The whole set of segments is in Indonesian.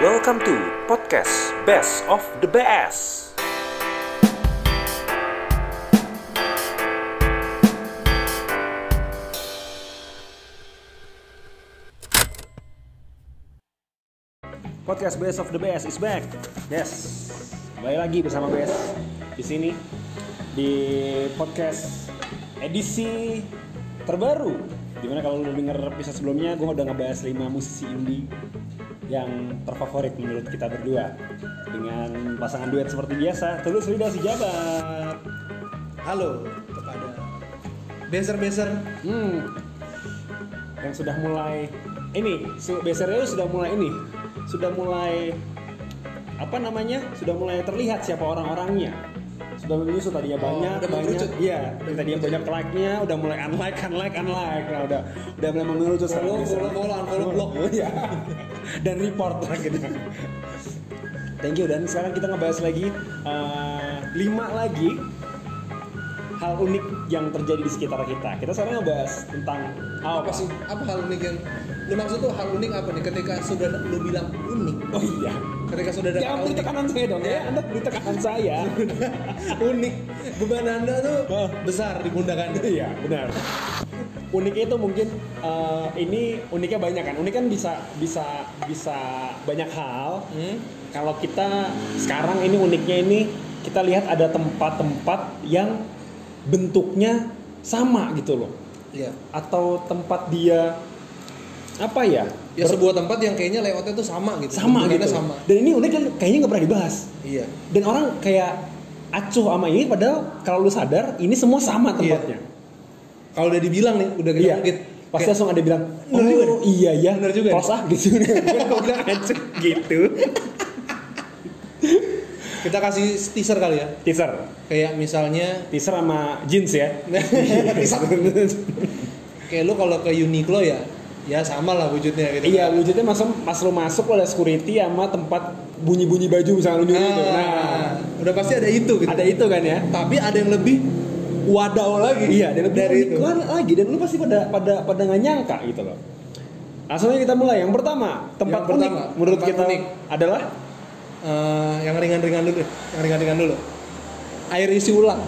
Welcome to podcast Best of the Best. Podcast Best of the Best is back. Yes, kembali lagi bersama Best di sini di podcast edisi terbaru. Di mana kalau lu denger episode sebelumnya, gue udah ngebahas 5 musisi indie yang terfavorit menurut kita berdua dengan pasangan duet seperti biasa. Tulus Lidah si Jabat. Halo kepada beser-beser Hmm, yang sudah mulai ini, besernya sudah mulai ini, sudah mulai apa namanya? Sudah mulai terlihat siapa orang-orangnya. Sudah menyusut tadinya Oh, banyak, udah banyak. Iya, tadinya banyak like-nya, udah mulai unlike, unlike, unlike. Nah, udah udah mulai mengerucut sekarang. follow, follow, unfollow, block. Iya. Dan report lagi. Thank you dan sekarang kita ngebahas lagi eh, lima lagi hal unik yang terjadi di sekitar kita. Kita sekarang ngebahas tentang oh, apa sih apa hal unik yang lu maksud tuh hal unik apa nih ketika sudah lu bilang unik Oh iya. ketika sudah ada Jangan hal beri unik tekanan saya dong ya. Anda beri tekanan saya. unik beban anda tuh besar di pundak anda Iya, benar. Uniknya itu mungkin eh, ini uniknya banyak kan. Unik kan bisa bisa bisa banyak hal. hmm? Kalau kita sekarang ini uniknya ini kita lihat ada tempat-tempat yang bentuknya sama gitu loh. Iya. Atau tempat dia apa ya? ya ber- sebuah tempat yang kayaknya layoutnya tuh sama gitu sama gitu. sama Dan ini unik kan kayaknya nggak pernah dibahas. iya Dan orang kayak acuh sama ini padahal kalau lu sadar ini semua sama tempatnya. kalau udah dibilang nih udah Iya. Pasti kayak, langsung ada bilang, oh Bener juga nih. iya ya, Bener juga. Close ah gitu. Gue bilang acuh gitu. kita kasih teaser kali ya Teaser, kayak misalnya teaser sama jeans ya. Teaser. kayak lu kalau ke Uniqlo ya ya sama lah wujudnya gitu Iya, wujudnya masuk pas lu masuk ada security sama tempat bunyi-bunyi baju misalnya lu nyuri itu. nah, Nah, udah pasti ada itu gitu ada itu kan ya. tapi ada yang lebih wadaw lagi Iya, dan lebih dari unik itu lagi dan lu pasti pada pada pada nggak nyangka gitu loh. Langsung aja kita mulai. Yang pertama, tempat Yang unik pertama, menurut tempat kita unik. adalah Eh, yang ringan-ringan dulu yang ringan-ringan dulu air isi ulang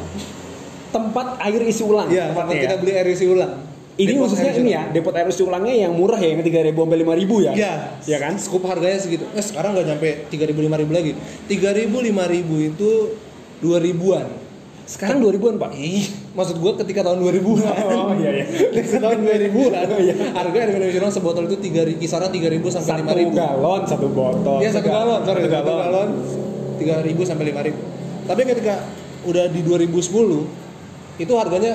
tempat air isi ulang. iya tempat ya. kita beli air isi ulang Ini Depot khususnya ini ya, depot air isi ulangnya yang murah ya, yang 3000 sampai 5000 ya. Iya, Ya kan? Scoop harganya segitu. Eh, sekarang nggak nyampe 3000 5000 lagi. 3000 5000 itu 2000-an. Sekarang 2000-an, Pak. Ih, maksud gua ketika tahun 2000-an. Oh iya iya. Tahun 2000-an. Oh, iya. Harga air isi ulang sebotol itu 3000 kisaran 3000 sampai Satu 5000. galon, satu botol. Iya, satu galon, sorry, Satu satu galon 3000 sampai 5000. Tapi ketika udah di 2010 itu harganya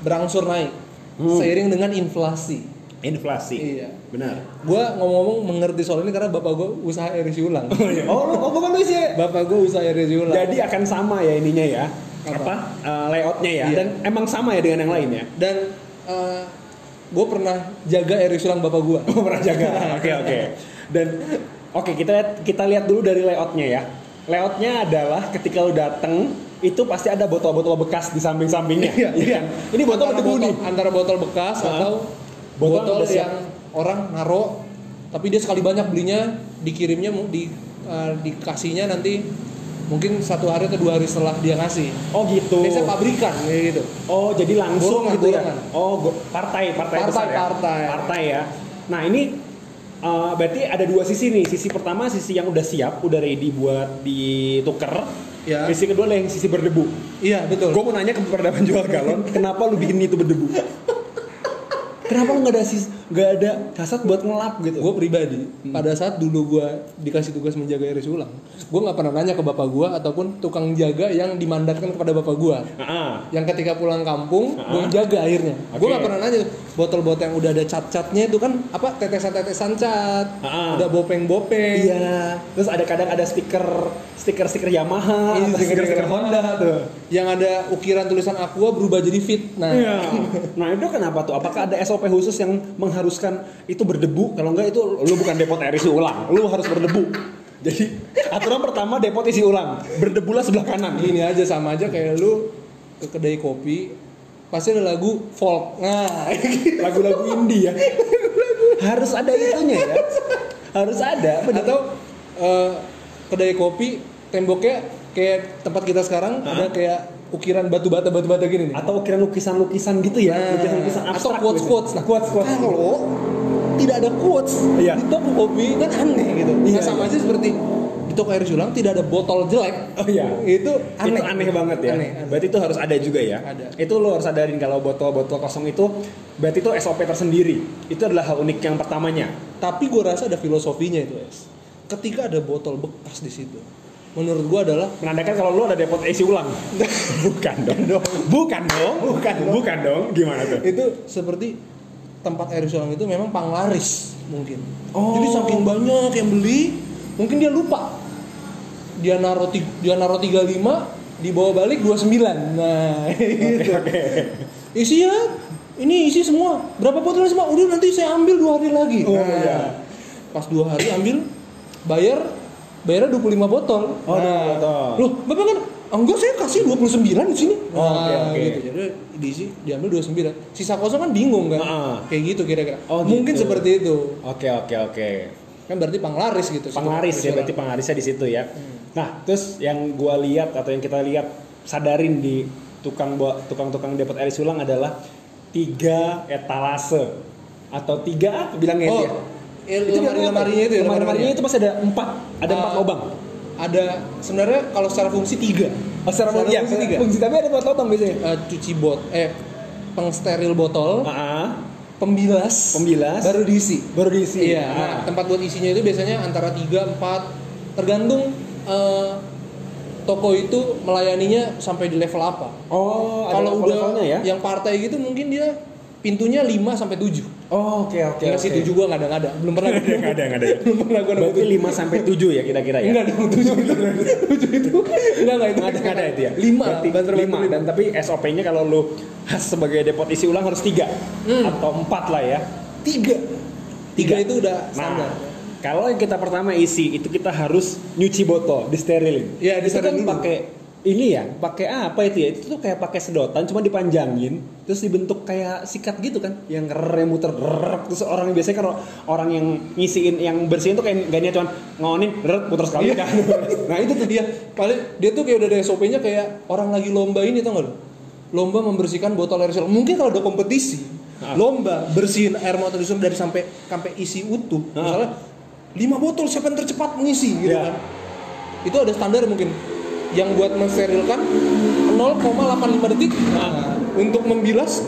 berangsur naik Hmm. seiring dengan inflasi. Inflasi. Iya. Benar. Gua ngomong-ngomong mengerti soal ini karena bapak gua usaha air isi ulang. Oh, lu oh, bukan lu sih. bapak gua usaha air isi ulang. Jadi akan sama ya ininya ya. Apa? Apa? eh, layoutnya ya. Iya. Dan emang sama ya dengan yang lain ya. dan uh, gue pernah jaga air isi ulang bapak gua. Oh, pernah jaga. Oke, oke. Dan oke, kita lihat kita lihat dulu dari layoutnya ya. Layoutnya adalah ketika lu dateng itu pasti ada botol-botol bekas di samping-sampingnya. Iya, ya kan? Ini botol antara nih. Antara botol bekas Hah? atau Botol botol, yang orang naro tapi dia sekali banyak belinya dikirimnya di uh, dikasihnya nanti mungkin satu hari atau dua hari setelah dia ngasih. Oh gitu. Biasanya pabrikan kayak gitu. Oh jadi langsung gitu ya? golongan. Oh partai partai Partai, besar ya? partai. Partai ya. Nah ini uh, berarti ada dua sisi nih. Sisi pertama sisi yang udah siap, udah ready buat dituker. Ya. Sisi kedua yang sisi berdebu. Iya betul. Gue mau nanya ke kepada penjual galon, kenapa lu bikin itu berdebu? Kenapa lu nggak ada sis, nggak ada kasat buat ngelap gitu? gue pribadi pada saat dulu gue dikasih tugas menjaga air isi ulang gue nggak pernah nanya ke bapak gue ataupun tukang jaga yang dimandatkan kepada bapak gue Ah, yang ketika pulang kampung Ah. gue jaga airnya gue Oke. nggak pernah nanya botol-botol yang udah ada cat-catnya itu kan apa tetesan-tetesan cat Ah. udah bopeng-bopeng iya. Terus ada kadang ada stiker stiker-stiker Yamaha, Iya, stiker-stiker stiker-stiker Honda tuh. yang ada ukiran tulisan aqua berubah jadi fit nah Iya. Nah itu kenapa tuh? Apakah ada SOP khusus yang mengharuskan itu berdebu? Kalau enggak itu lu bukan depot air isi ulang, lu harus berdebu. Jadi aturan pertama depot isi ulang, berdebulah sebelah kanan. gini aja sama aja kayak lu ke kedai kopi pasti ada lagu folk nah Lagu-lagu indie ya. harus ada itunya ya. harus ada. atau eh, kedai kopi temboknya kayak tempat kita sekarang Hah? ada kayak ukiran batu bata batu bata gini nih atau ukiran lukisan-lukisan gitu ya, Nah, lukisan-lukisan atau abstrak. quotes gitu. quotes nah quotes quotes. kalau tidak ada quotes Iya. di toko kopi kan aneh gitu Iya, nah, sama iya. aja seperti di toko air sulang tidak ada botol jelek Oh iya. itu aneh Itu aneh banget ya. Aneh, aneh. Berarti itu harus ada juga ya. Ada. Itu lo harus sadarin kalau botol-botol kosong itu berarti itu SOP tersendiri. Itu adalah hal unik yang pertamanya. tapi gue rasa ada filosofinya itu es ketika ada botol bekas di situ menurut gue adalah Menandakan kalau lo ada depot isi ulang. Bukan dong. Bukan dong. Bukan dong. Bukan dong. Gimana tuh? itu seperti tempat air sulang itu memang panglaris mungkin Oh. jadi saking banyak yang beli mungkin dia lupa dia ti- dia naruh 35 dibawa balik 29 nah gitu Oke. isi ya ini isi semua berapa botol semua udah nanti saya ambil dua hari lagi Oh, Nah, iya. pas dua hari ambil bayar bayarnya 25 botol Oh, 25 botol. loh bapak kan enggak saya kasih 29 di sini Oh, oke, Nah, oke. gitu jadi diisi diambil 29 sisa kosong kan bingung kan Ah. kayak gitu kira-kira Oh, mungkin gitu. seperti itu Oke oke oke. kan berarti panglaris gitu Penglaris ya berarti penglarisnya di situ ya. Nah terus yang gua lihat atau yang kita lihat sadarin di tukang bo- tukang-tukang depot air sulang adalah tiga etalase atau tiga apa bilangnya oh dia? Itu lemari lemarinya itu ya lemari-lemarinya itu pasti ada empat ada empat Ah, lubang. ada sebenarnya kalau secara fungsi tiga Oh, secara fungsi, ya, fungsi tiga fungsi tapi ada empat lubang biasanya. Eh, cuci bot eh pengsteril botol Ah, ah. pembilas Pembilas. baru diisi baru diisi. iya nah, Ah. tempat buat isinya itu biasanya antara 3 4 tergantung eh, toko itu melayaninya sampai di level apa Oh, kalau udah ya? yang partai gitu mungkin dia pintunya 5 sampai 7 Oh, oke oke. Enggak sih oke. 7 gua enggak ada enggak ada belum pernah Nggak ada, nggak ada belum pernah gua Berarti 5 sampai 7 ya kira-kira ya? enggak dong 7 itu 7 itu enggak enggak itu Nggak ada, nggak ada itu ya? 5 Berarti lima. Dan tapi SOP-nya kalau lu sebagai depot isi ulang harus 3 Hmm. atau 4 lah ya. 3 Tiga. 3 itu udah standar Nah, kalau yang kita pertama isi itu kita harus nyuci botol, disterilin. Iya, Itu kan disterilin dulu. pakai ini ya, pakai apa itu ya? Itu tuh kayak pakai sedotan cuma dipanjangin terus dibentuk kayak sikat gitu kan, yang rem muter rrrr. terus orang biasanya kalau orang yang ngisiin yang bersihin tuh kayak gak niat cuman ngonin rrrr, muter sekali Iya. kan. nah, itu tuh dia paling dia tuh kayak udah ada SOP-nya kayak orang lagi lomba ini tau gak lo? Lomba membersihkan botol air sulam. Mungkin kalau ada kompetisi, Ah. lomba bersihin air motor sulam dari sampai sampai isi utuh. Ah. Misalnya 5 botol siapa yang tercepat mengisi gitu Iya. kan. Itu ada standar mungkin yang buat mensterilkan 0,85 detik. Nah, untuk membilas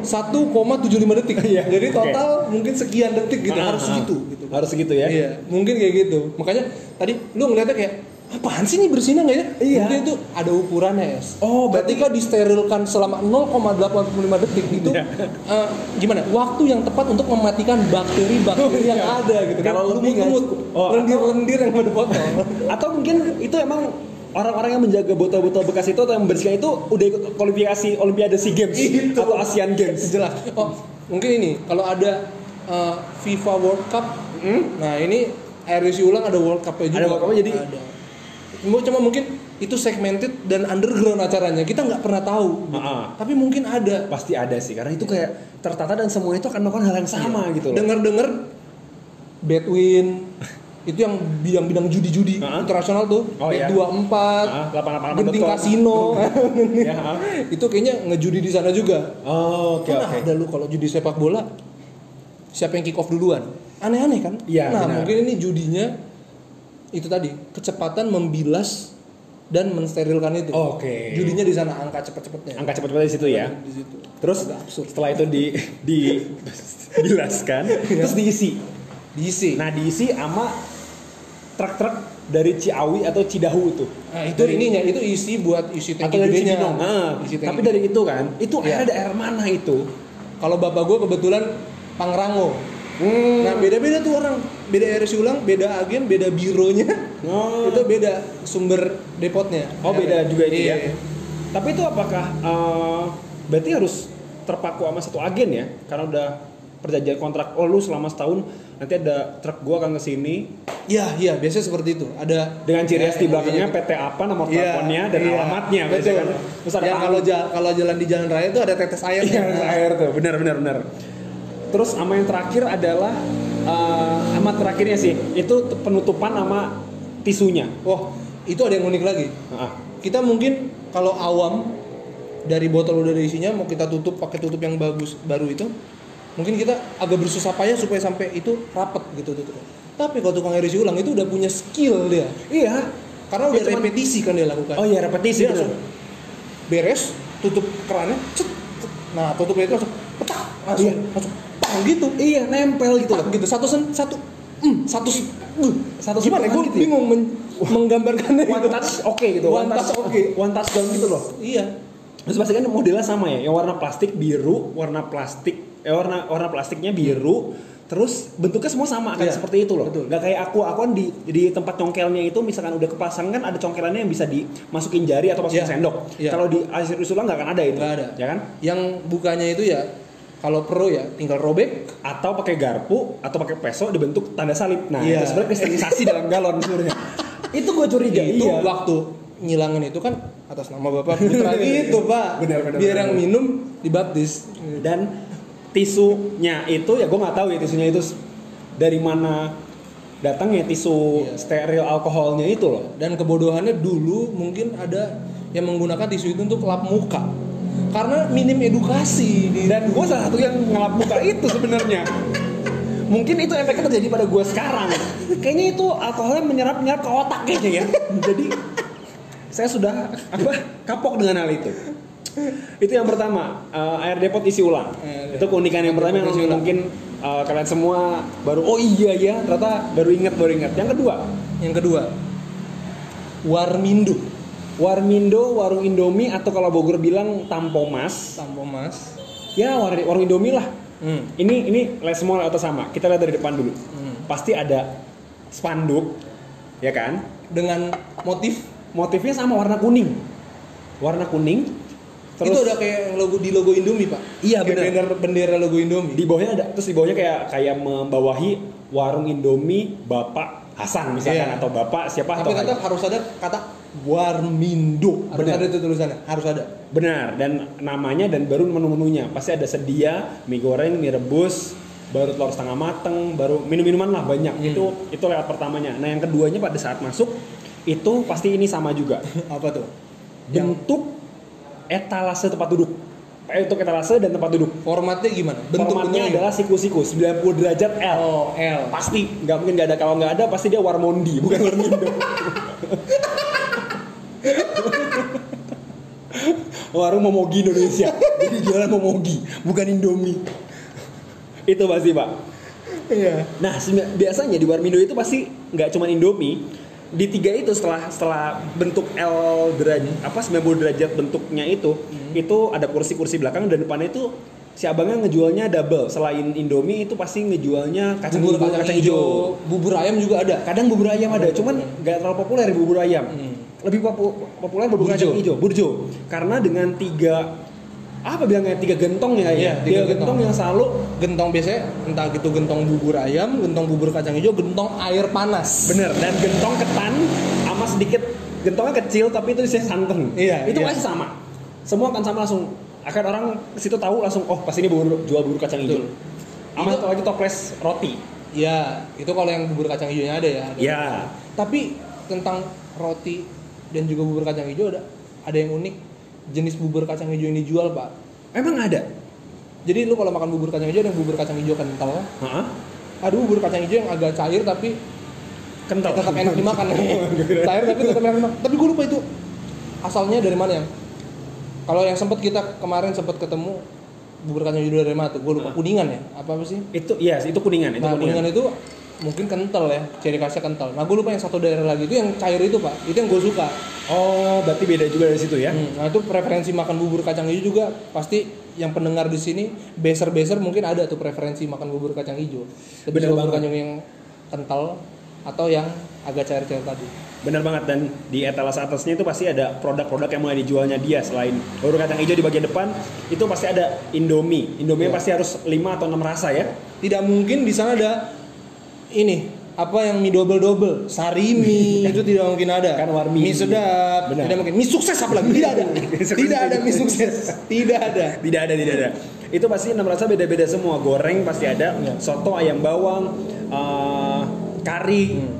1,75 detik. Iya. Jadi total mungkin sekian detik gitu, Ah, harus ah. segitu gitu. harus segitu ya. Iya, mungkin kayak gitu. Makanya tadi lu ngeliatnya kayak apaan sih ini bersihnya nggak ya? Iya. Mungkin itu ada ukurannya ya. Oh, berarti- ketika disterilkan selama 0,85 detik itu Iya. eh, gimana? Waktu yang tepat untuk mematikan bakteri-bakteri yang Iya. ada gitu. Kalau kan. lebih nggak- Oh, lendir-lendir yang ada botol. Atau mungkin itu emang orang-orang yang menjaga botol-botol bekas itu atau yang membersihkan itu udah ikut kualifikasi Olimpiade SEA Games Itu. atau Asian Games. Jelas. Oh, mungkin ini kalau ada eh, FIFA World Cup, Hmm? nah ini air isi ulang ada World Cup-nya juga. Ada World Cup-nya jadi- ada. Cuma, mungkin itu segmented dan underground acaranya kita nggak pernah tahu. gitu. Ah. Tapi mungkin ada. Pasti ada sih karena itu kayak tertata dan semua itu akan melakukan hal yang sama gitu loh. Dengar-dengar Bedwin itu yang bidang-bidang judi-judi Ah. internasional tuh, Oh, iya. 24, Ah, 888 Genting. Kasino. Ya, ah. itu kayaknya ngejudi di sana juga. Oh, oke Kan oke. ada lu kalau judi sepak bola siapa yang kick off duluan? Aneh-aneh kan? Iya, Nah, benar. mungkin ini judinya itu tadi, kecepatan membilas dan mensterilkan itu. Oke. Judinya di sana angka cepet-cepetnya. Angka cepat-cepat di situ ya. Di situ. Terus setelah itu di dijelaskan, terus diisi. Diisi. Nah, diisi sama truk-truk dari Ciawi atau Cidahu itu. Nah, itu ininya itu isi buat isi Atau tangki dari gedenya. Cibinong. Nah, Isi tapi dari itu kan, itu Iya. airnya daerah mana itu? Kalau bapak gue kebetulan Pangrango. Hmm. Nah beda-beda tuh orang, beda RSI ulang, beda agen, beda bironya, Oh. itu beda sumber depotnya. Oh beda juga itu ya. Iya. Tapi itu apakah eh, berarti harus terpaku sama satu agen ya? Karena udah perjanjian kontrak. Oh lu selama setahun nanti ada truk gua akan ke sini Iya, iya, biasanya seperti itu. Ada dengan ciri khas di Ya, belakangnya iya. PT apa, nomor Iya, teleponnya dan iya. alamatnya Betul. kan. Terus ada yang kalau ja- kalau jalan di jalan raya itu ada tetes air. Iya, air tuh. Benar benar benar. Terus sama yang terakhir adalah eh, sama terakhirnya sih itu penutupan sama tisunya. Wah, itu ada yang unik lagi. Ah, Kita mungkin kalau awam dari botol udah ada isinya mau kita tutup pakai tutup yang bagus baru itu mungkin kita agak bersusah payah supaya sampai itu rapet gitu tutupnya. Tapi kalau tukang air isi ulang itu udah punya skill dia. Iya. Karena udah cuman- repetisi kan dia lakukan. Oh iya repetisi Dia langsung beres, tutup kerannya, cet, cet. nah tutupnya itu langsung petak, langsung, Iya. langsung pang gitu. Iya nempel gitu loh. gitu satu sen, satu, mm, satu, uh, Satu gimana? Gue gitu ya? bingung men- menggambarkannya. One gitu. touch oke gitu. One touch oke. One touch down gitu loh. Iya. Terus pasti kan modelnya sama ya, yang warna plastik biru, warna plastik, eh warna warna plastiknya biru, terus bentuknya semua sama kayak Iya, seperti itu loh. betul. Gak kayak aku, aku kan di di tempat congkelnya itu misalkan udah kepasang kan ada congkelannya yang bisa dimasukin jari atau masukin Iya, sendok. iya. Kalau di air usulan nggak akan ada itu. Nggak ada. Ya kan? Yang bukanya itu ya kalau pro ya tinggal robek. Atau pakai garpu atau pakai peso dibentuk tanda salib. Nah, Iya. itu sebenarnya kristenisasi dalam galon sebenarnya. itu gue curiga. itu iya. waktu nyilangin itu kan atas nama bapak putra gitu pak. Benar, benar, Biar benar. yang minum dibaptis. dan tisunya itu ya gue nggak tahu ya tisunya itu dari mana datangnya tisu Iya. steril alkoholnya itu loh. Dan kebodohannya dulu mungkin ada yang menggunakan tisu itu untuk lap muka. Karena minim edukasi dan gue salah satu yang ngelap muka itu sebenarnya. Mungkin itu efeknya terjadi pada gue sekarang. Kayaknya itu alkoholnya menyerap menyerap ke otak kayaknya ya. Jadi saya sudah apa kapok dengan hal itu itu yang pertama eh, air depot isi ulang Eh, itu keunikan yang pertama yang mungkin eh, kalian semua baru oh iya ya ternyata baru ingat baru ingat yang kedua yang kedua Warmindo Warmindo, warung Indomie atau kalau Bogor bilang Tampomas. Sampo Mas. Ya, war- warung Indomie lah. Hmm. Ini ini lihat semua atau sama. Kita lihat dari depan dulu. Hmm. Pasti ada spanduk, ya kan? Dengan motif Motifnya sama warna kuning. Warna kuning. Terus itu udah kayak logo di logo Indomie pak. Iya, benar. Bendera, bendera logo Indomie. di bawahnya ada terus di bawahnya kayak kayak membawahi warung Indomie Bapak Hasan misalkan Iya. atau Bapak siapa Tapi atau tetap harus ada kata Warmindo. Harus Benar. ada itu tulisannya. Harus ada. Benar, dan namanya dan baru menu-menunya. Pasti ada sedia mie goreng, mie rebus, baru telur setengah mateng, baru minum-minuman lah banyak. Hmm. Itu itu lewat pertamanya. Nah, yang keduanya pada saat masuk itu pasti ini sama juga. Apa tuh? Bentuk etalase tempat duduk. Eh, untuk etalase dan tempat duduk. Formatnya gimana? Formatnya bentuknya adalah siku-siku 90 derajat L. Oh, L. Pasti nggak mungkin nggak ada kalau nggak ada pasti dia Warmondi bukan Warmindo. Warung Momogi Indonesia. Jadi jualan Momogi, bukan Indomie. Itu pasti pak. Iya. Nah biasanya di Warmindo itu pasti nggak cuma Indomie. Di tiga itu setelah setelah bentuk L derajat apa 90 derajat bentuknya itu, itu ada kursi-kursi belakang dan depannya itu si abangnya ngejualnya double. Selain Indomie itu pasti ngejualnya kacang Bubur bubur kacang, hijau. Bubur ayam juga ada. Kadang bubur ayam ada, cuman nggak terlalu populer bubur ayam. Hmm. Lebih popu- populer bubur Burjo. kacang hijau, burjo. Karena dengan tiga apa bilangnya tiga gentong ya, Iya, ya? tiga tiga gentong gentong. yang selalu Gentong biasanya entah gitu gentong bubur ayam, gentong bubur kacang hijau, gentong air panas. bener dan gentong ketan sama sedikit gentongnya kecil tapi itu isinya santan. Iya, Itu iya. pasti sama. Semua akan sama langsung. Akan orang situ tahu langsung oh pasti ini bubur jual bubur kacang hijau. Sama satu lagi toples roti. Ya, itu kalau yang bubur kacang hijaunya ada ya. Ada. Ya. Tapi tentang roti dan juga bubur kacang hijau ada ada yang unik jenis bubur kacang hijau yang dijual pak. Emang ada? Jadi lu kalau makan bubur kacang hijau ada bubur kacang hijau kental, Hah? ada bubur kacang hijau yang agak cair tapi Kental. tetap enak dimakan. cair tapi tetap enak dimakan. Tapi gue lupa itu asalnya dari mana yang? Kalau yang sempat kita kemarin sempat ketemu bubur kacang hijau dari mana tuh? Gue lupa. Kuningan ya? Apa apa sih? Itu iya, itu kuningan, itu nah, kuningan. kuningan itu mungkin kental ya, ciri khasnya kental. Nah, gue lupa yang satu daerah lagi itu yang cair itu pak, itu yang gue suka. Oh, berarti beda juga dari situ ya? Hmm, nah itu preferensi makan bubur kacang hijau juga pasti yang pendengar di sini beser-beser mungkin ada tuh preferensi makan bubur kacang hijau. Lebih bubur banget. kacang yang kental atau yang agak cair-cair tadi. Benar banget dan di etalase atasnya itu pasti ada produk-produk yang mulai dijualnya dia selain bubur kacang hijau di bagian depan itu pasti ada Indomie. Indomie Iya. pasti harus 5 atau 6 rasa ya. Tidak mungkin di sana ada ini apa yang mie double double sarimi itu tidak mungkin ada Kan warmi. mie sedap Benar. tidak mungkin mie sukses apalagi tidak ada tidak ada mie sukses tidak ada Tidak ada, tidak ada. itu pasti enam rasa beda-beda semua goreng pasti ada Iya. soto ayam bawang eh, kari Hmm.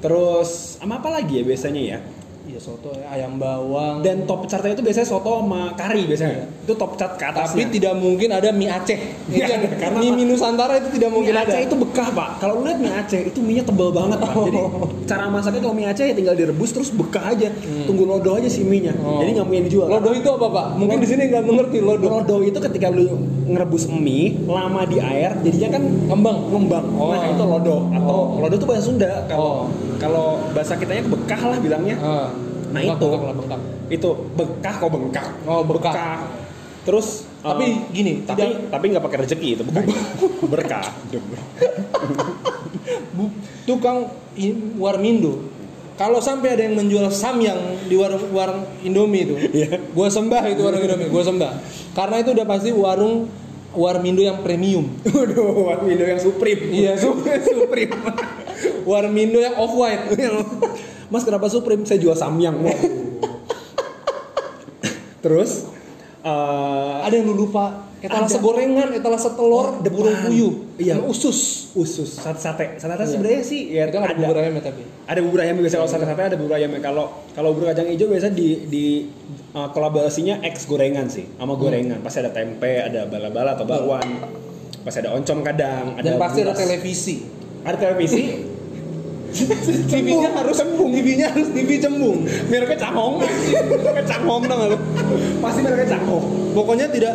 terus sama apa lagi ya biasanya ya Iya soto ya, ayam bawang. dan top chartnya itu biasanya soto sama kari biasanya itu top chart ke tapi atasnya tidak mungkin ada mie Aceh. Itu Iya, yang karena mie, mie Nusantara itu tidak mie mungkin ada. Aceh itu bekah pak kalau lu lihat mie Aceh itu mie nya tebel banget pak jadi cara masaknya kalau mie Aceh ya tinggal direbus terus bekah aja tunggu lodo aja si mie nya Hmm. Oh. jadi nggak mungkin dijual Lodo itu apa pak? Mungkin di sini nggak mengerti lodo. Lodo itu ketika lu ngerebus mie lama di air jadinya kan Ngembang. ngembang. Oh. Nah, itu lodo atau Oh. lodo itu bahasa Sunda. Kalau Oh. Kalau bahasa kitanya bekah lah bilangnya. Ah. Nah, Bengkak, itu. bengkak lah, bengkak. Itu bekah kok bengkak. Oh bekah. Terus Tapi eh, gini, tapi tidak- tapi nggak pakai rezeki itu bekah. Berkah. Tukang warmindo. Kalau sampai ada yang menjual samyang di warung warung Indomie itu, Iya. gua sembah itu warung Indomie, gua sembah. Karena itu udah pasti warung warmindo yang premium. Waduh, warmindo yang supreme. Iya, su- supreme. Warmindo yang off white. Mas kenapa supreme? Saya jual samyang. Terus eh, ada yang lu lupa, etalase Ada. gorengan, etalase telur, Oh, burung puyuh, Iya. usus. usus sate sate sate Iya. sebenarnya sih ya Itu kan ada ada bubur ayam ya tapi. ada bubur ayam biasa kalau sate sate ada bubur ayam kalau kalau bubur kacang hijau biasa di di uh, kolaborasinya X gorengan sih sama gorengan pasti ada tempe ada bala-bala atau bakwan pasti ada oncom kadang ada Dan pasti ada televisi. ada televisi TV-nya harus TV-nya harus TV cembung. mereknya cangong mereknya cangong dong lu? Pasti mereknya cangong Pokoknya tidak.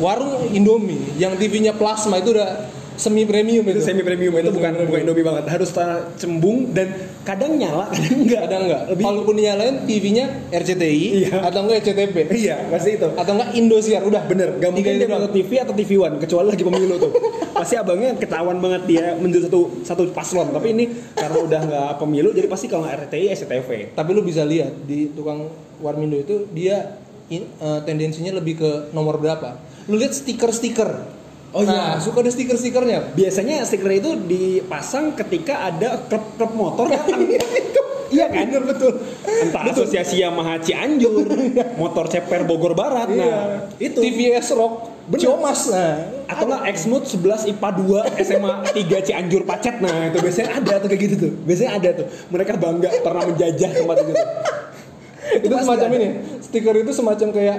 Warung Indomie yang TV-nya plasma itu udah semi premium itu itu. semi premium itu bukan Semi-premium. bukan Indomie banget harus tanah cembung dan kadang nyala kadang enggak Ada enggak? lebih Kalaupun dinyalain TV-nya RCTI Iya. atau enggak RCTP iya pasti itu atau enggak Indosiar udah Bener, gak mungkin itu dia nonton TV atau TV One kecuali lagi pemilu tuh. pasti abangnya ketahuan banget dia menjadi satu satu paslon. Tapi ini karena udah nggak pemilu, jadi pasti kalau nggak RTI, SCTV. Tapi lu bisa lihat di tukang Warmindo itu dia in- eh, tendensinya lebih ke nomor berapa. Lu lihat stiker-stiker. Oh nah, iya. suka ada stiker-stikernya. Biasanya stiker itu dipasang ketika ada klub-klub motor datang. iya kan? Bener betul. Entah asosiasi Yamaha Cianjur, motor ceper Bogor Barat. Nah, itu. TVS Rock, Bener. Ciomas. Nah, Atau nggak Exmut 11 IPA 2 SMA 3 Cianjur Pacet. Nah, itu biasanya ada tuh kayak gitu tuh. Biasanya ada tuh. Mereka bangga pernah menjajah tempat itu itu pasti semacam ada. ini. Stiker itu semacam kayak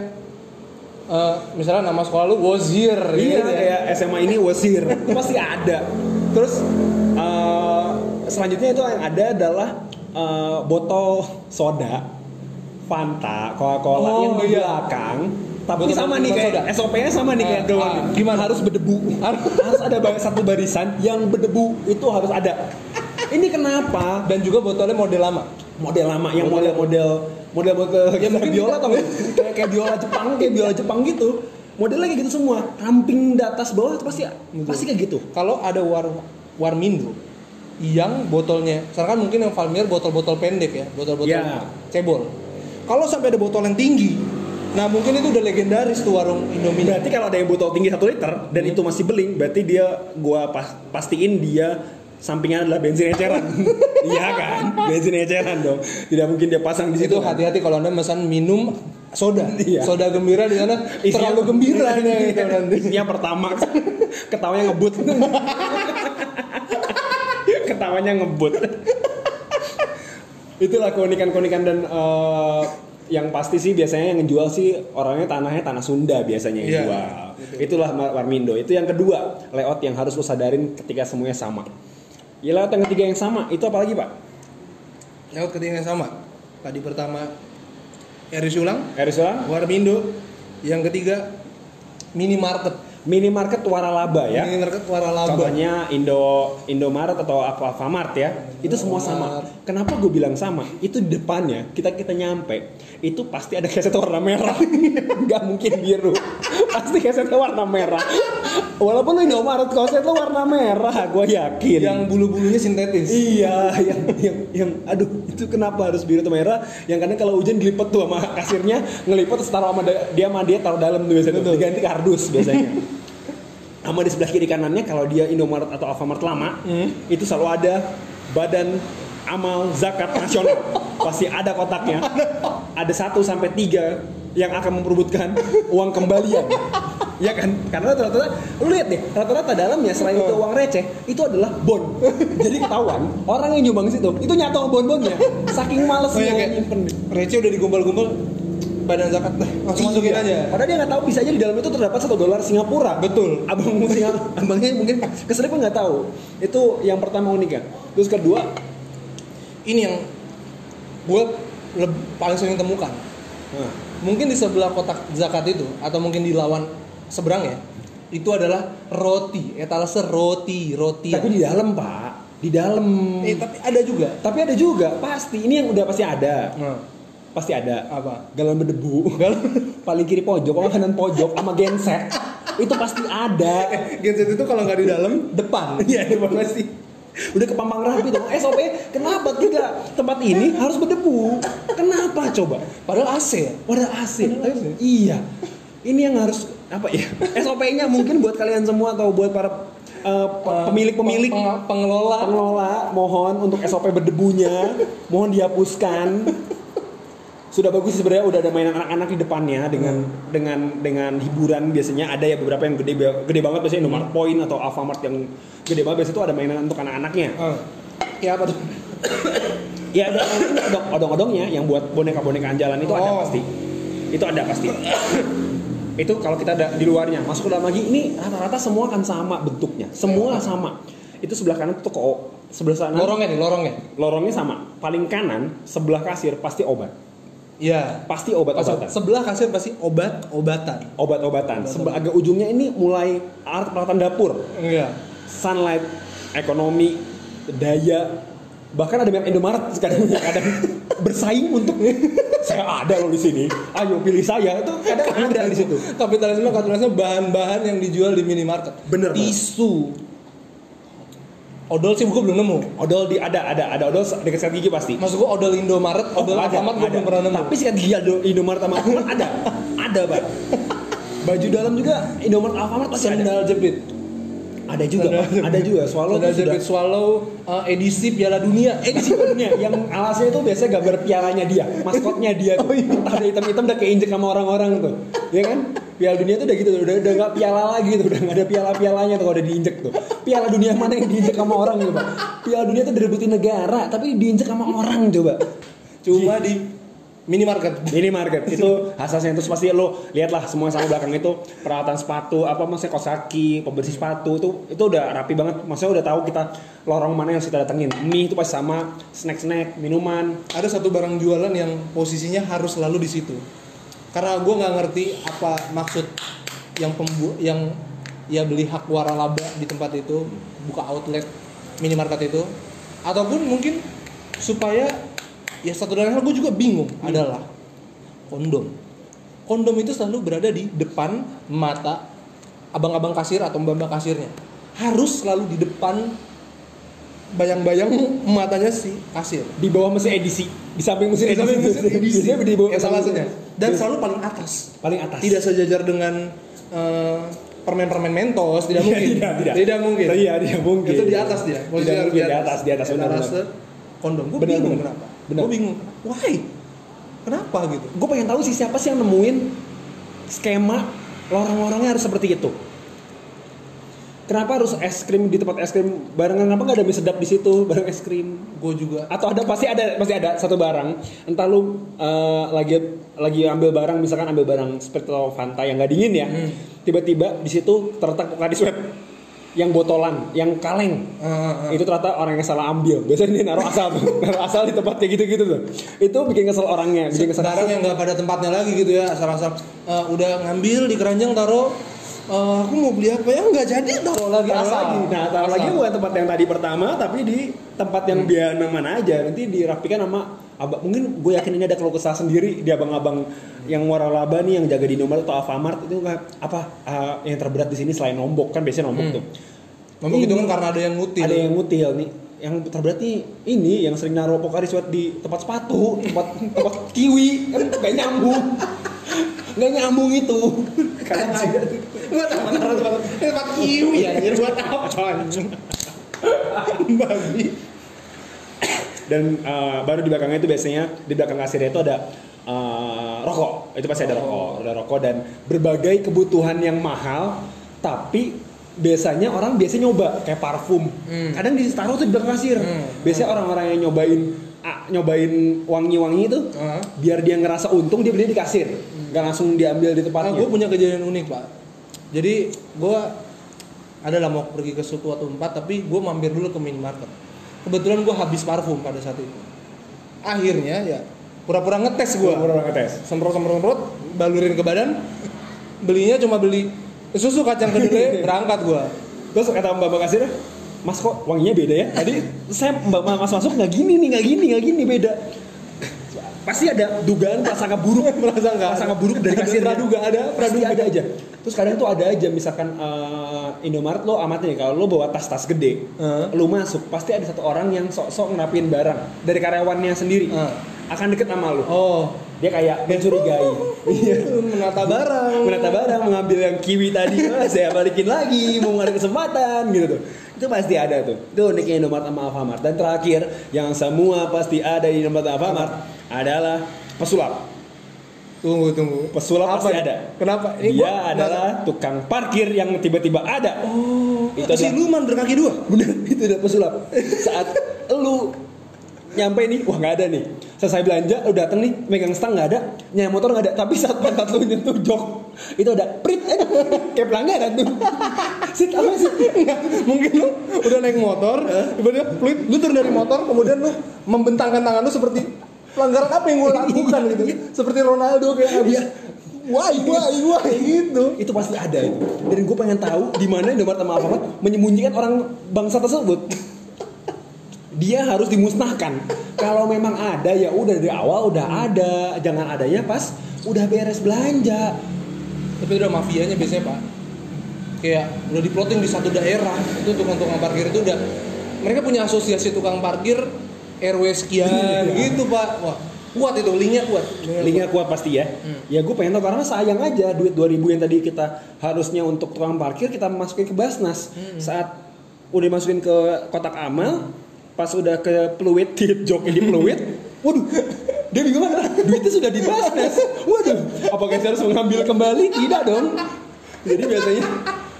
eh, misalnya nama sekolah lu Wozir Iya, gitu ya. kayak SMA ini wasir. Itu pasti ada. Terus eh, selanjutnya itu yang ada adalah eh, botol soda, Fanta, Coca-Cola Oh, yang di iya. belakang. Tapi Botol sama nih kayak. SOP-nya sama nih kayak dulu. ah, gimana? Harus berdebu. harus ada satu barisan yang berdebu itu harus ada. Ini kenapa? Dan juga botolnya model lama. Model lama yang Model- model-model model-model Ya, kayak mungkin biola kita- atau kayak kayak biola Jepang, kayak biola Jepang gitu. Modelnya kayak gitu semua. Ramping di atas bawah itu pasti pasti kayak gitu. Kalau ada war Warmindo yang botolnya, sekarang kan mungkin yang Valmir botol-botol pendek ya, botol-botol Ya. cebol. Kalau sampai ada botol yang tinggi, nah mungkin itu udah legendaris tuh warung Indomie. Berarti kalau ada yang botol tinggi 1 liter dan itu masih beling, berarti dia gua pas, pastiin dia sampingnya adalah bensin eceran. iya kan? Bensin eceran dong. Tidak mungkin dia pasang di situ. itu hati-hati kalau anda pesan minum soda, Iya. soda gembira di sana Isinya- terlalu gembira nih gitu nanti. Isinya pertama ketawanya ngebut. ketawanya ngebut. Itulah keunikan-keunikan dan eh, yang pasti sih biasanya yang ngejual sih orangnya tanahnya tanah Sunda biasanya yang Iya. jual. Itulah Warmindo. Itu yang kedua, layout yang harus lo sadarin ketika semuanya sama. Ya yang ketiga yang sama, itu apa lagi, Pak? Lewat ketiga yang sama. Tadi pertama Eris Ulang, Eris Ulang? Warmindo. Yang ketiga minimarket. Minimarket Waralaba ya. Minimarket Waralaba. Contohnya Indo Indomaret atau apa Alfamart ya, itu semua sama. Kenapa gue bilang sama? Itu di depannya kita kita nyampe, itu pasti ada keset warna merah, nggak mungkin biru, pasti kesetnya warna merah. Walaupun lu Indomaret keset lu warna merah, gue yakin. yang bulu-bulunya sintetis. Iya, yang, yang, yang, aduh, itu kenapa harus biru atau merah? Yang kadang kalau hujan gelipet tuh sama kasirnya, ngelipet terus taruh sama dia sama dia taruh dalam tuh biasanya. Betul. diganti kardus biasanya. sama di sebelah kiri kanannya kalau dia Indomaret atau Alfamart lama, Hmm. itu selalu ada badan amal zakat nasional. Pasti ada kotaknya. Ada 1 sampai 3 yang akan memperebutkan uang kembalian. ya kan? Karena rata-rata lu lihat deh, rata-rata dalamnya selain itu uang receh, itu adalah bond. Jadi ketahuan orang yang nyumbang situ itu nyatong bon-bonnya. Saking males Oh, kayak- nyimpen. Receh udah digumpal-gumpal badan zakat langsung masukin Iya. aja. Padahal dia nggak tahu bisa aja di dalam itu terdapat satu dolar Singapura. Betul. Abang Singapura, abangnya mungkin keselip nggak tahu. Itu yang pertama unik ya. Terus kedua, Ini yang gue paling sering temukan. nah, Mungkin di sebelah kotak zakat itu atau mungkin di lawan seberang ya. Itu adalah roti, etalase roti, roti. tapi di dalam pak, di dalam. eh tapi ada juga. Tapi ada juga pasti ini yang udah pasti ada, Nah, pasti ada. apa? Galon berdebu, paling kiri pojok, sama kanan pojok, sama genset itu pasti ada. Genset itu kalau nggak di dalam depan. Iya, depan pasti. Udah kepampang rapi dong. SOP kenapa tiga tempat ini harus berdebu? Kenapa coba? Padahal AC ya. Padahal AC. Iya. Ini yang harus apa ya? SOP-nya mungkin buat kalian semua atau buat para eh, pe- pemilik-pemilik Peng- peng- pengelola pengelola mohon untuk SOP berdebunya mohon dihapuskan sudah bagus sebenarnya udah ada mainan anak-anak di depannya dengan dengan dengan hiburan biasanya. Ada ya beberapa yang gede gede banget biasanya Indomaret Point atau Alfamart yang gede banget biasanya itu ada mainan untuk anak-anaknya. Ah. ya apa tuh? ya ada odong odong-odongnya yang buat boneka-boneka jalan itu ada Oh. pasti. Itu ada pasti. Itu kalau kita ada di luarnya masuk ke dalam lagi ini rata-rata semua akan sama bentuknya. Semua sama. Itu sebelah kanan tuh toko sebelah sana. Lorongnya nih, lorongnya. lorongnya sama. Paling kanan sebelah kasir pasti obat Iya. pasti obat-obatan Sebelah kasir pasti obat-obatan. obat-obatan sebelah agak ujungnya ini mulai alat peralatan dapur Iya. sunlight ekonomi daya bahkan ada merek Indomaret sekarang yang kadang bersaing untuk saya ada loh di sini ayo pilih saya itu kadang ada di situ Kapitalisme kapitalisme bahan-bahan yang dijual di minimarket. Bener. Tisu. Odol sih gue belum nemu. odol di ada ada ada odol dekat sikat gigi pasti Maksud gue odol Indomaret, odol ada, Alfamart gue ada. belum pernah nemu. tapi sikat gigi Aldo- Indomaret sama Alfamart ada ada pak baju dalam juga Indomaret Alfamart pasti ada sandal jepit. ada juga Pak. ada juga swallow Sandal jepit swallow uh, edisi Piala Dunia. Eh di dunia yang alasnya itu biasanya gambar pialanya dia, maskotnya dia tuh. Ada hitam-hitam udah keinjek sama orang-orang tuh. Ya kan? Piala dunia tuh udah gitu, udah udah nggak piala lagi tuh, udah nggak ada piala-pialanya tuh kalau udah diinjek tuh. Piala dunia mana yang diinjek sama orang coba? Piala dunia tuh direbutin negara, tapi diinjek sama orang coba. Cuma di minimarket. Minimarket itu khasnya itu pasti lo lihatlah semua sama belakang itu peralatan sepatu apa maksudnya kaos kaki pembersih sepatu itu itu udah rapi banget maksudnya udah tahu kita lorong mana yang harus kita datengin mie itu pasti sama snack snack minuman Ada satu barang jualan yang posisinya harus selalu di situ. Karena gue nggak ngerti apa maksud yang pembu yang ya beli hak waralaba di tempat itu buka outlet minimarket itu. Ataupun mungkin supaya ya satu dan hal gue juga bingung adalah kondom. Kondom itu selalu berada di depan mata abang-abang kasir atau mbak-mbak kasirnya. Harus selalu di depan bayang-bayang matanya si kasir. Di bawah mesin edisi. Di samping mesin Di samping edisi, mesin edisi. biasanya di bawah etalasenya dan Bias- selalu paling atas. Paling atas. Tidak sejajar dengan eh, permen-permen mentos tidak Iya, mungkin. tidak, tidak. mungkin. Iya, tidak mungkin. itu di atas dia. Posisi Tidak mungkin, di atas, di atas, benar, Etalase kondom. Gue Benar, bingung benar. kenapa. Benar. gue bingung why? Kenapa? Gitu. Gue pengen tahu sih siapa sih yang nemuin skema lorong-lorongnya harus seperti itu kenapa harus es krim di tempat es krim? Barengan kenapa nggak ada mie sedap di situ? Bareng es krim. Gue juga. Atau ada pasti ada pasti ada satu barang. Entah lu eh, lagi lagi ambil barang misalkan ambil barang seperti atau Fanta yang nggak dingin ya. Hmm. tiba-tiba di situ terletak Pocari Sweat yang botolan yang kaleng. Ah, ah. itu ternyata orang yang salah ambil. Biasanya dia naruh asal naruh asal di tempat kayak gitu-gitu tuh. Itu bikin kesel orangnya bikin kesel barang yang nggak pada tempatnya lagi gitu ya asal-asal eh, udah ngambil di keranjang taruh eh, aku mau beli apa ya? Nggak jadi taruh lagi taruh lagi? Nah taruh lagi bukan tempat yang tadi pertama tapi di tempat yang biar mana aja. Nanti dirapikan sama abang. Mungkin gue yakin ini ada keluh kesah sendiri di abang-abang yang waralaba nih yang jaga di Indomaret atau Alfamart. Itu apa uh, yang terberat di sini selain nombok. Kan biasanya nombok Hmm. tuh. Gitu Ini. kan karena ada yang ngutil. ada yang ngutil nih. Yang terberat nih ini yang sering naruh Pocari Sweat di tempat sepatu tempat tempat kiwi. Kan gak nyambung. Nggak nyambung itu. Kadang Gua tahu naruh tempat tempat kiwi anjir buat apa anjing. Babi. dan uh, baru di belakangnya itu biasanya di belakang kasirnya itu ada eh, rokok itu pasti ada rokok ada rokok dan berbagai kebutuhan yang mahal tapi biasanya orang biasanya nyoba kayak parfum Hmm. kadang ditaruh tuh di belakang kasir Hmm. biasanya orang-orang yang nyobain ah, nyobain wangi-wangi itu Ah. biar dia ngerasa untung dia beli di kasir nggak langsung diambil di Nah, tempatnya gue punya kejadian unik pak. Jadi gue adalah mau pergi ke suatu atau tempat, tapi gue mampir dulu ke minimarket. Kebetulan gue habis parfum pada saat itu. Akhirnya ya pura-pura ngetes gue. orang ngetes Semprot semprot semprot, balurin ke badan. Belinya cuma beli susu kacang kedelai, berangkat gue. terus kata mbak mbak kasir mas kok wanginya beda ya tadi saya mbak mas masuk nggak gini nih nggak gini nggak gini beda pasti ada dugaan prasangka buruk. Merasa nggak? prasangka buruk dari kasir praduga, ada praduga. ada. aja. Terus kadang tuh ada aja misalkan eh, Indomaret lo amat nih kalau lo bawa tas-tas gede Heeh. lo masuk pasti ada satu orang yang sok-sok ngerapin barang dari karyawannya sendiri. Heeh. akan deket sama lo. Oh, dia kayak mencurigai. Iya. Menata barang. menata barang mengambil yang kiwi tadi. Oh, saya balikin lagi mau ada kesempatan gitu tuh. Itu pasti ada tuh. Itu uniknya Indomaret sama Alfamart. Dan terakhir yang semua pasti ada di Indomaret Alfamart adalah pesulap. Tunggu tunggu. pesulap pasti nih? ada. Kenapa? dia gua- adalah tukang parkir yang tiba-tiba ada. Oh, Itu itu adalah- siluman berkaki dua. bener itu udah pesulap. Saat lu nyampe nih wah nggak ada nih. Selesai belanja lu dateng nih megang stang nggak ada. Nyai motor nggak ada. Tapi saat pantat lu nyentuh jok itu ada prit. Eh, kayak pelanggaran tuh. Sit apa sih. Mungkin lu udah naik motor tiba-tiba fluid lu turun dari motor kemudian lu membentangkan tangan lu seperti pelanggaran apa yang gue lakukan gitu? Seperti Ronaldo kayak habis why why why? Gitu. Itu pasti ada itu. Dan gue pengen tahu di mana Indomaret sama Alfamart menyembunyikan orang bangsa tersebut. Dia harus dimusnahkan. Kalau memang ada ya udah dari awal udah ada. Jangan adanya pas udah beres belanja. Tapi udah mafianya biasanya pak. Kayak udah diploting di satu daerah itu tukang-tukang parkir itu udah mereka punya asosiasi tukang parkir RW sekian gitu pak. Wah kuat itu linknya kuat. Linknya kuat pasti ya. Ya gue pengen tahu karena sayang aja duit 2000 yang tadi kita harusnya untuk tukang parkir kita masukin ke Basnas. Saat udah masukin ke kotak amal pas udah ke peluit di joknya di peluit waduh dia bingung mana? Duitnya sudah di Basnas. Waduh apakah saya harus mengambil kembali? Tidak dong. Jadi biasanya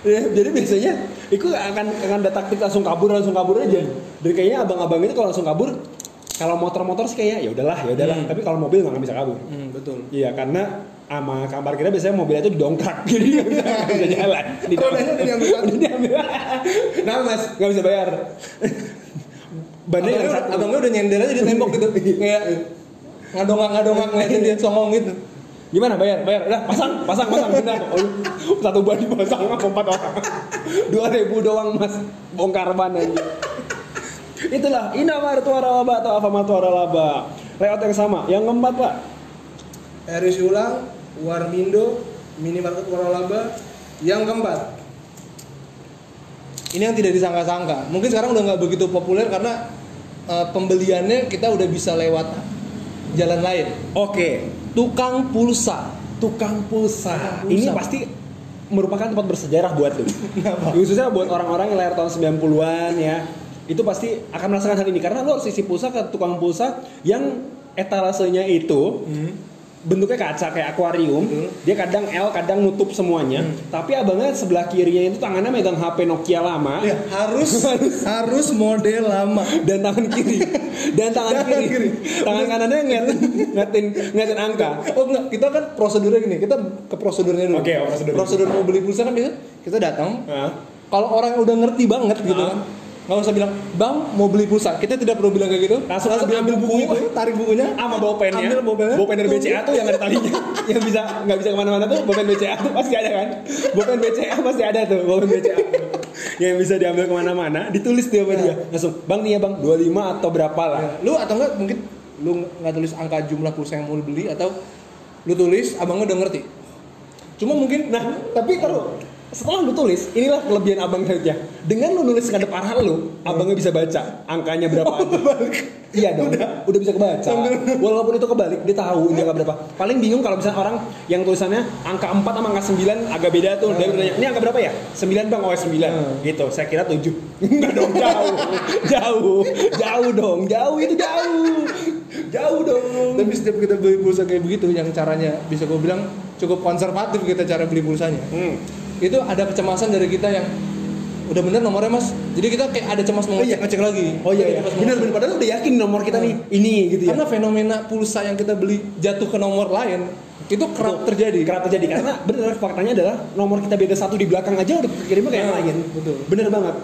ya, jadi biasanya itu akan akan ada taktik langsung kabur langsung kabur aja dan kayaknya abang-abang itu kalau langsung kabur kalau motor-motor sih kayaknya ya udahlah ya udahlah Hmm. tapi kalau mobil nggak bisa kabur hmm, betul Iya karena sama kang parkirnya biasanya mobilnya itu didongkrak jadi nggak bisa, bisa jalan. Rodanya udah diambil satu. Udah diambil. Nah mas nggak bisa bayar. Bannya abangnya, abangnya udah nyender aja di tembok gitu kayak ngadongak ngadongak ngeliatin dia songong gitu Gimana bayar? Bayar. Udah pasang, pasang, pasang. Benar. Oh, satu ban dipasang sama empat orang. Dua ribu doang mas. Bongkar ban aja. Itulah Indomaret waralaba atau Alfamart waralaba. Layout yang sama. Yang keempat pak. RS Ulang, Warmindo, Minimarket Waralaba, yang keempat. Ini yang tidak disangka-sangka. Mungkin sekarang udah nggak begitu populer karena eh, pembeliannya kita udah bisa lewat jalan lain. Oke. Tukang pulsa. tukang pulsa. Tukang pulsa. Ini pasti merupakan tempat bersejarah buat lu. Khususnya buat orang-orang yang lahir tahun 90-an ya. Itu pasti akan merasakan hal ini karena lu harus isi pulsa ke tukang pulsa yang etalasenya itu bentuknya kaca kayak akuarium. Hmm. Dia kadang L, kadang nutup semuanya. Tapi abangnya sebelah kirinya itu tangannya megang HP Nokia lama. Ya, harus harus model lama. dan tangan kiri dan tangan Tangan kiri, kiri. tangan kanannya ngeliatin ngeliatin ngeliatin angka Oh enggak, kita kan prosedurnya gini, kita ke prosedurnya dulu. Oke, prosedur. Prosedur mau beli pulsa kan biasa kita datang, Hah? kalau orang yang udah ngerti banget gitu Ah. kan nggak usah bilang bang mau beli pulsa. Kita tidak perlu bilang kayak gitu. Langsung ambil ambil buku buku. itu. tarik bukunya. Sama bolpennya ambil bolpennya bolpen dari BCA tuh yang ada talinya. Yang bisa nggak bisa ke mana-mana tuh bolpen BCA tuh pasti ada kan? Bolpen BCA pasti ada tuh bolpen BCA yang bisa diambil ke mana-mana ditulis dia sama dia. Langsung bang nih ya bang 25 atau berapa lah. Ya, lu atau enggak mungkin lu nggak tulis angka jumlah pulsa yang mau lu beli atau lu tulis abangnya udah ngerti? Cuma mungkin nah tapi kalau setelah lu tulis inilah kelebihan abang selanjutnya dengan lu nulis ngadep arah lu abangnya bisa baca angkanya berapa aja. iya dong udah, bisa kebaca. Walaupun itu kebalik dia tahu ini angka berapa. Paling bingung kalau misalnya orang yang tulisannya angka 4 sama angka 9 agak beda tuh. Dia bertanya ini angka berapa ya? 9 bang. Oh 9 gitu. Saya kira 7 enggak dong jauh. Jauh. Jauh dong. Jauh itu jauh. Jauh dong. Tapi setiap kita beli pulsa kayak begitu, yang caranya bisa gue bilang cukup konservatif kita cara beli pulsanya. Hmm. Itu ada kecemasan dari kita yang udah bener nomornya mas. Jadi kita kayak ada cemas mau Oh iya. ngecek lagi. Oh iya, iya. bener bener padahal udah yakin nomor kita nih ini gitu ya. Karena fenomena pulsa yang kita beli jatuh ke nomor lain itu kerap terjadi. Kerap terjadi karena bener faktanya adalah nomor kita beda satu di belakang aja udah kirimnya kayak yang Nah, lain. betul. Bener banget.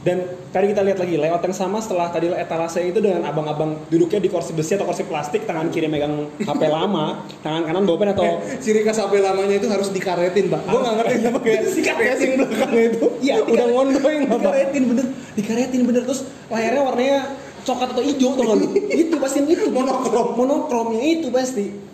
Dan tadi kita lihat lagi layout yang sama setelah tadi etalase itu dengan abang-abang duduknya di kursi besi atau kursi plastik, tangan kiri megang HP lama, tangan kanan bawa pen atau Ciri khas HP lamanya itu harus dikaretin, Pak. Gue nggak ngerti kenapa kayak Dikaretin. casing belakangnya itu. Iya, udah ngondoing apa? dikaretin bener, dikaretin bener terus layarnya warnanya coklat atau hijau tuh lu. itu pasti itu monokrom, monokromnya itu pasti.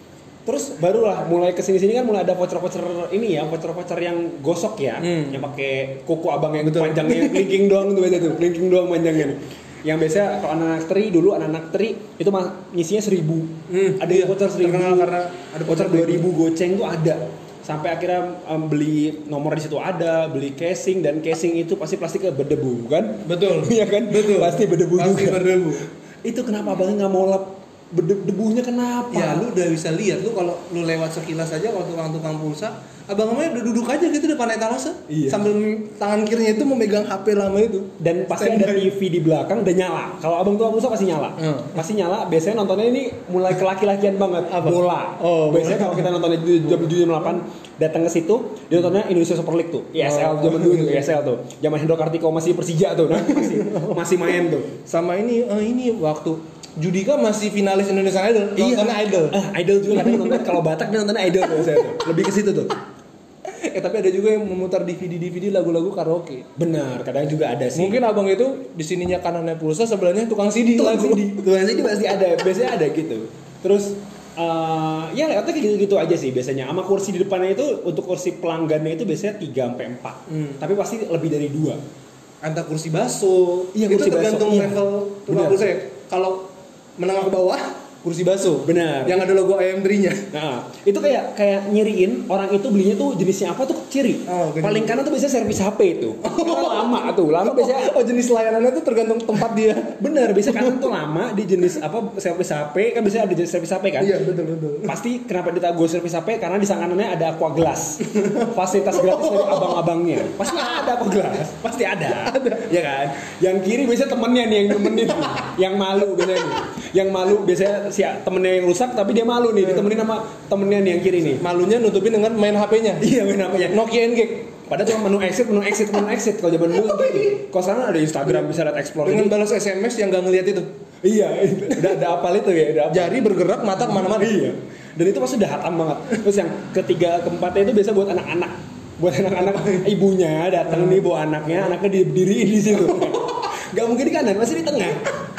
Terus barulah mulai ke sini sini kan mulai ada voucher-voucher ini ya, voucher-voucher yang gosok ya, Hmm. yang pakai kuku abang yang panjangnya linking doang tuh biasa tuh, linking doang panjangnya. Yang biasa kalau anak-anak teri dulu anak-anak teri itu mah ngisinya seribu. Hmm, ada iya. yang voucher seribu, karena ada voucher voucher dua ribu goceng tuh ada. Sampai akhirnya um, beli nomor di situ ada, beli casing dan casing itu pasti plastiknya berdebu kan? Betul. Iya kan? Betul. Pasti berdebu Pasti juga. berdebu. Itu kenapa abangnya nggak mau lap debunya kenapa? Ya lu udah bisa lihat lu kalau lu lewat sekilas aja kalau tukang-tukang pulsa, abang-abangnya udah duduk aja gitu depan etalase Iya. sambil tangan kirinya itu memegang HP lama itu. dan pasti ada Standby. TV di belakang dan nyala. Kalau abang tua pulsa pasti nyala. Hmm. Pasti nyala. Biasanya nontonnya ini mulai ke laki-lakian banget. Apa? Bola. Oh, biasanya kalau kita nontonnya di jam 7 jam 8 datang ke situ, dia nontonnya Indonesia Super League tuh. ISL Oh. zaman dulu tuh, ISL tuh. Zaman Hendro Kartiko masih Persija tuh, nah, masih masih main tuh. Sama ini eh, ini waktu Judika masih finalis Indonesian Idol, nontonnya Idol. Ah, idol juga kadang nonton kalau Batak dia nontonnya idol tuh. Lebih ke situ tuh. Eh tapi ada juga yang memutar DVD-DVD lagu-lagu karaoke. Benar, kadang juga ada sih. Mungkin abang itu di sininya kanannya pulsa, sebelahnya tukang CD Tukang lagu. CD. Tukang CD pasti ada, biasanya ada gitu. Terus eh, ya layoutnya kayak gitu-gitu aja sih biasanya. Sama kursi di depannya itu untuk kursi pelanggannya itu biasanya 3 sampai 4. Hmm. Tapi pasti lebih dari dua. Antar kursi baso. Iya, itu kursi baso. tergantung Iya. level tukang Benar. pulsa ya. Kalau menengah ke bawah, kursi baso. Benar. Yang ada logo ayam terinya. Nah, itu kayak kayak nyiriin orang itu belinya tuh jenisnya apa tuh ciri. Oh. Paling kanan tuh biasanya servis HP itu. lama tuh, lama biasanya Oh, jenis layanannya tuh tergantung tempat dia. bener biasanya kanan tuh lama di jenis apa servis HP kan biasanya ada jenis servis HP kan. Iya, betul betul. Pasti kenapa ditago servis HP karena di sanganannya ada aqua glass. Fasilitas gratis dari abang-abangnya. Pasti ada aqua glass. Pasti ada. Ada. Ya kan? Yang kiri biasanya temennya nih yang nemenin. nih. yang malu biasanya nih. Yang malu biasanya si temennya yang rusak tapi dia malu nih ditemenin sama temennya nih yang kiri nih. Malunya nutupin dengan main HP-nya. Iya main apanya? Nokia NG Padahal cuma menu exit, menu exit, menu exit. Kalau zaman dulu gitu. Kalau sekarang ada Instagram bisa lihat explore. dengan balas SMS yang gak ngeliat itu. iya, udah ada apal itu ya, udah apal. Jari bergerak, mata ke mana-mana. Iya. Dan itu pasti udah hatam banget. Terus yang ketiga keempatnya itu biasa buat anak-anak. Buat anak-anak ibunya datang nih bawa anaknya, anaknya didiriin di situ. Gak mungkin di kanan, pasti di tengah.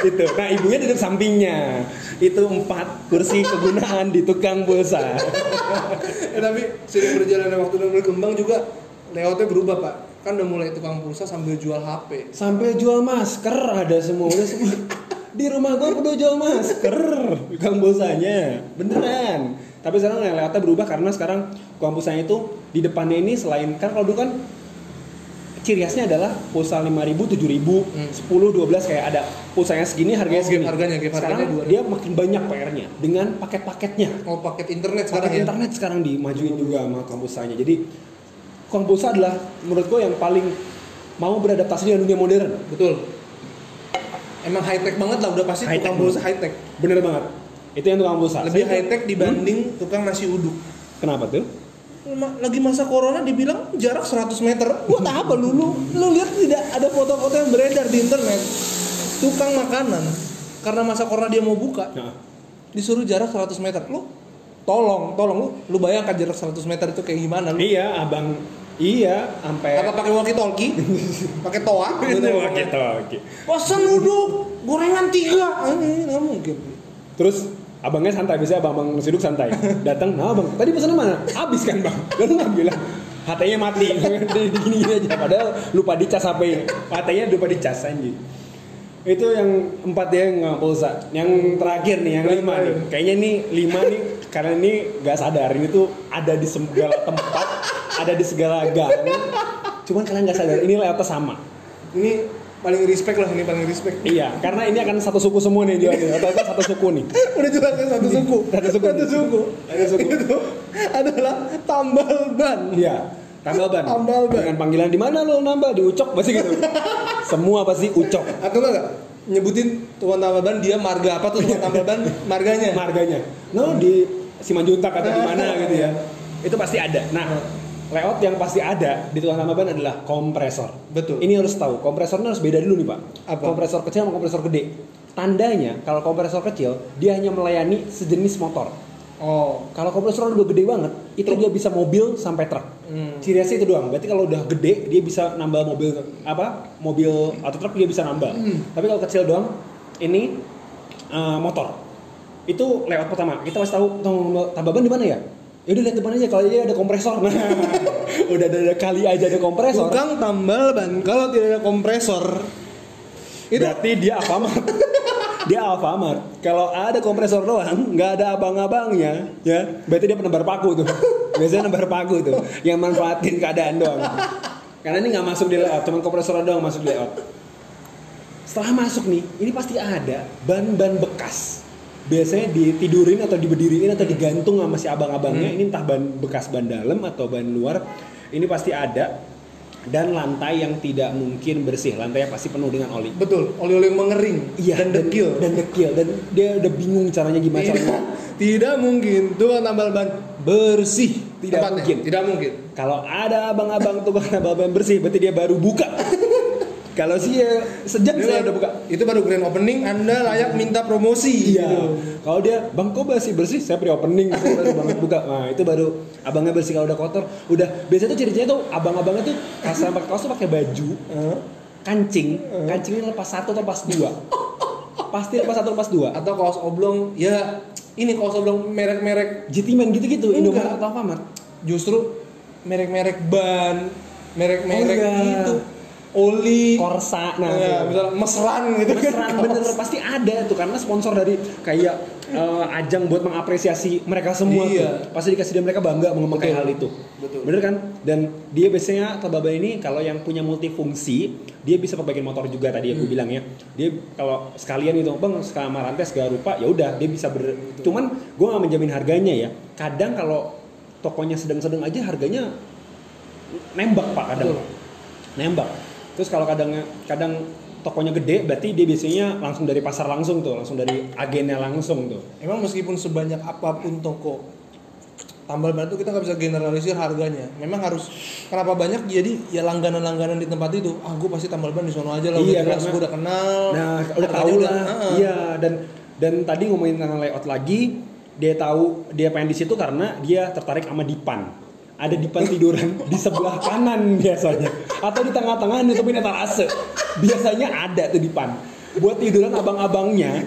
Itu. Nah ibunya duduk sampingnya. Itu empat kursi kegunaan di tukang pulsa. Eh, tapi sering berjalannya waktu dan berkembang juga layoutnya berubah pak. Kan udah mulai tukang pulsa sambil jual HP. Sampai jual masker ada semua, udah semua. Di rumah gua udah jual masker, tukang pulsanya, beneran. Tapi sekarang layoutnya berubah karena sekarang tukang pulsanya itu di depannya ini selain kan kalau dulu kan ciri khasnya adalah pulsa 5000, 7000, 10, 12 kayak ada pulsanya segini harganya Oh, segini. harganya, gift sekarang harganya 2000. dia makin banyak PR-nya dengan paket-paketnya. Mau paket internet sekarang Paket ya. internet sekarang dimajuin juga sama tukang pulsanya. Jadi pulsa adalah menurut gue yang paling mau beradaptasi dengan dunia modern. Betul. Emang high tech banget lah udah pasti High tukang pulsa high tech. Bener banget. Itu yang tukang pulsa. Lebih Saya high tech dibanding tukang nasi uduk. Kenapa tuh? Lagi masa corona dibilang jarak 100 meter. Buat apa lu? Lu, lu lihat tidak ada foto-foto yang beredar di internet. Tukang makanan karena masa corona dia mau buka Nah, disuruh jarak 100 meter. Lu tolong, tolong lu lu bayangkan jarak 100 meter itu kayak gimana lu? iya, abang. Iya, sampai Apa pakai walkie talkie? pakai toa? Itu gitu, oke. Pesan uduk, gorengan tiga. Eh, nggak mungkin. Terus abangnya santai biasanya abang abang nasi uduk santai. Datang, nah bang, tadi pesan mana? Habis kan bang? Lalu nggak bilang. HT-nya mati, gini gini aja. Padahal lupa dicas HP. HT-nya lupa dicas anjing. Itu yang empat ya nggak pulsa. Yang terakhir nih, yang lima nih. Kayaknya nih lima nih karena ini nggak sadar ini tuh ada di segala tempat, ada di segala gang. Cuman kalian nggak sadar ini layoutnya sama. Ini paling respect lah ini paling respect. Iya, karena ini akan satu suku semua nih dia nih. Atau satu suku nih. Udah jelas ya satu suku. Satu suku. Satu suku. Satu suku. Itu adalah tambal ban. Iya. Tambal ban. Tambal ban. Dengan panggilan di mana lo nambah di ucok pasti gitu. Semua pasti ucok. Atau enggak nyebutin tukang tambal ban dia marga apa tuh tukang tambal ban marganya. Marganya. No di Simanjuntak atau di mana gitu ya. Itu pasti ada. Nah, layout yang pasti ada di tukang tambal ban adalah kompresor. Betul. Ini harus tahu, kompresornya harus beda dulu nih, Pak. Apa? Kompresor kecil sama kompresor gede. Tandanya kalau kompresor kecil dia hanya melayani sejenis motor. Oh. Kalau kompresor udah gede banget, itu dia bisa mobil sampai truk. Hmm. Ciri itu doang. Berarti kalau udah gede, dia bisa nambah mobil apa? Mobil atau truk dia bisa nambah. Hmm. Tapi kalau kecil doang, ini eh, motor. Itu lewat pertama. Kita harus tahu tambah ban di mana ya? Ya udah lihat depan aja kalau dia ada kompresor. Nah, udah ada, ada kali aja ada kompresor. Tukang tambal ban kalau tidak ada kompresor itu Berarti dia Alfamart. dia Alfamart. Kalau ada kompresor doang, nggak ada abang-abangnya, ya, berarti dia penebar paku tuh. Biasanya nebar paku tuh, yang manfaatin keadaan doang. Karena ini nggak masuk di layout, cuma kompresor doang masuk di layout. Setelah masuk nih, ini pasti ada ban-ban bekas. Biasanya ditidurin atau diberdiriin atau digantung sama si abang-abangnya. Ini entah ban bekas ban dalam atau ban luar. Ini pasti ada. Dan lantai yang tidak mungkin bersih, lantainya pasti penuh dengan oli. betul oli-oli yang mengering Iya dan dekil. dan dekil dan dia udah bingung caranya gimana tidak, caranya. tidak mungkin tukang tambal ban bersih Tidak tempatnya. mungkin. Tidak mungkin. Kalau ada abang-abang tukang nambal ban bersih, berarti dia baru buka. Kalau sih ya sejam saya udah buka. Itu baru grand opening, Anda layak minta promosi. Iya. gitu. Kalau dia bang kok bersih bersih, saya pre opening, saya baru banget buka. Nah itu baru abangnya bersih kalau udah kotor. Udah biasanya tuh ciri-cirinya tuh abang-abangnya tuh pas pakai kaos tuh pakai baju, kancing, kancingnya lepas satu atau lepas dua. Pasti lepas satu lepas dua. Atau kaos oblong, ya ini kaos oblong merek-merek Jitiman gitu-gitu. Indomaret atau Alfamart. justru merek-merek ban, merek-merek Oh, iya. itu oli, Korsa, nah, ya, tuh. misalnya mesran gitu Mesran bener pasti ada tuh karena sponsor dari kayak eh, ajang buat mengapresiasi mereka semua Iya. tuh. Pasti dikasih dia mereka bangga mengembangkan Betul. hal itu. Betul. Bener kan? Dan dia biasanya Tababa ini kalau yang punya multifungsi, dia bisa perbaikin motor juga tadi Hmm. aku bilang ya. Dia kalau sekalian itu, Bang, sama rantai segala rupa, ya udah dia bisa ber Cuman gua nggak menjamin harganya ya. Kadang kalau tokonya sedang-sedang aja harganya nembak Pak kadang. Betul. Nembak. Terus kalau kadang kadang tokonya gede berarti dia biasanya langsung dari pasar langsung tuh, langsung dari agennya langsung tuh. Emang meskipun sebanyak apa pun toko tambal ban itu kita nggak bisa generalisir harganya. Memang harus kenapa banyak jadi ya langganan-langganan di tempat itu. Ah gue pasti tambal ban di sono aja lah. Iya, udah karena- gue udah kenal. Nah, udah tahu udah- lah. Heeh. Iya, dan dan tadi ngomongin tentang layout lagi, dia tahu dia pengen di situ karena dia tertarik sama dipan. Ada dipan tiduran di sebelah kanan biasanya atau di tengah-tengah nutupin etalase. Biasanya ada tuh dipan. Buat tiduran abang-abangnya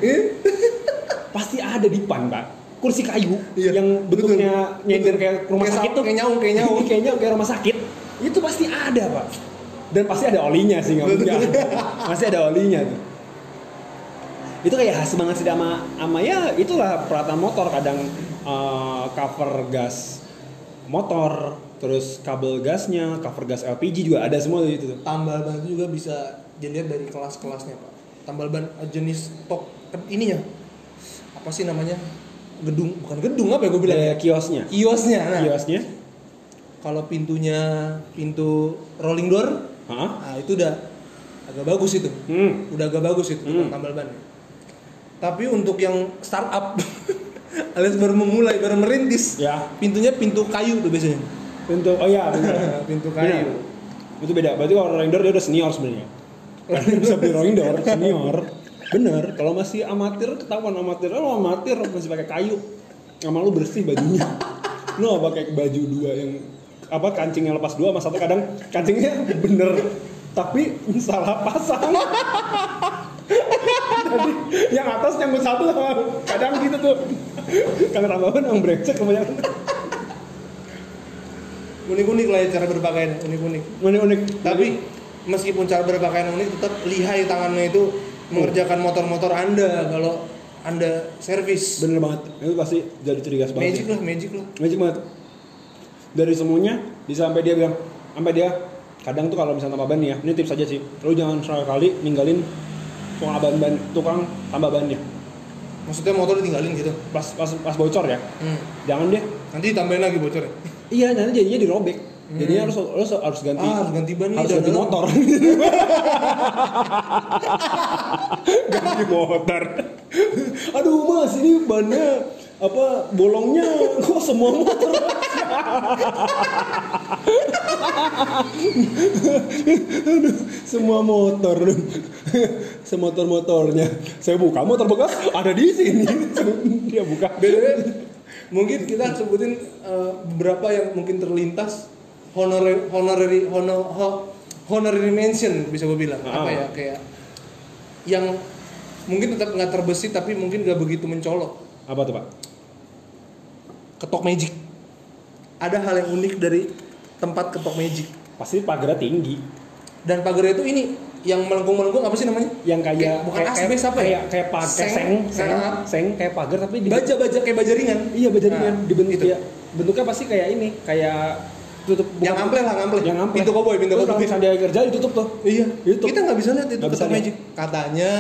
pasti ada dipan, Pak. Kursi kayu Iya, yang betul. bentuknya nyender kayak rumah Kayak sakit sa- tuh. kayak nyaung, kayak nyaung. kayak nyaung, kayak rumah sakit. Itu pasti ada, Pak. Dan pasti ada olinya sih nggak mungkin. nggak ada. Olinya tuh itu kayak khas banget sih sama sama ya itulah peralatan motor kadang eh, cover gas motor terus kabel gasnya cover gas LPG juga ada semua itu tuh tambal ban itu juga bisa dilihat dari kelas-kelasnya pak. Tambal ban eh, jenis tok ininya. Apa sih namanya? Gedung bukan gedung apa ya gue bilang Ada kiosnya. Kiosnya nah. Kiosnya. Kalau pintunya pintu rolling door Hah? nah itu udah agak bagus itu. Hmm. Udah agak bagus itu Hmm. tambal ban tapi untuk yang startup alias baru memulai baru merintis ya. pintunya pintu kayu tuh biasanya pintu oh iya pintu. Benar. kayu. Itu beda. Berarti kalau rolling door dia udah senior sebenarnya. Karena dia bisa beli rolling door senior. Bener kalau masih amatir ketahuan amatir. Lo amatir masih pakai kayu. Sama lu bersih bajunya. Lu nggak pakai baju dua yang apa kancingnya lepas dua sama satu kadang kancingnya bener. Tapi salah pasang. Jadi yang atas nyangkut satu kadang gitu tuh. Kang tambahan yang brengsek kebanyakan unik-unik lah ya cara berpakaian unik-unik. Unik-unik. Tapi meskipun cara berpakaian unik tetap lihai tangannya itu mengerjakan motor-motor anda kalau anda servis. Bener banget. Itu pasti jadi ciri khas banget magic lah magic lah. Magic banget. Dari semuanya bisa sampai dia bilang sampai dia kadang tuh kalau misalnya tambah ban ya ini tips aja sih. Lu jangan sekali ninggalin tukang ban ban tukang tambah bannya maksudnya motor ditinggalin gitu? Pas pas pas bocor ya? Hmm. jangan deh. Nanti ditambahin lagi bocor ya iya nanti jadinya dirobek. Jadinya harus harus harus ganti. Ah harus ganti ban nih harus ganti motor. Ganti motor. Aduh mas ini bannya apa bolongnya kok semua motor. Aduh, semua motor. Semotor motornya saya buka motor bekas ada di sini. Dia buka mungkin kita sebutin eh, beberapa yang mungkin terlintas honorary honorary honor, ho- honorary mention bisa gue bilang. Ah. apa ya kayak yang mungkin tetap nggak terbesit tapi mungkin gak begitu mencolok. Apa tuh pak? Ketok magic. Ada hal yang unik dari tempat ketok magic. Pasti pagarnya tinggi. Dan pagarnya itu ini yang melengkung-melengkung apa sih namanya yang kayak Kayak- bukan kayak, asbes apa ya? kayak kayak pagar Seng. seng seng, Nah. seng kayak pagar tapi baja-baja kayak baja ringan iya bajaringan Nah, dibentuk itu. dia bentuknya pasti kayak ini kayak tutup yang ample lah ngample yang ample pintu koboi pintu koboi misalnya dia kerja ditutup tuh Iya, Itu. kita nggak bisa lihat itu bisa ketok lihat. magic. Katanya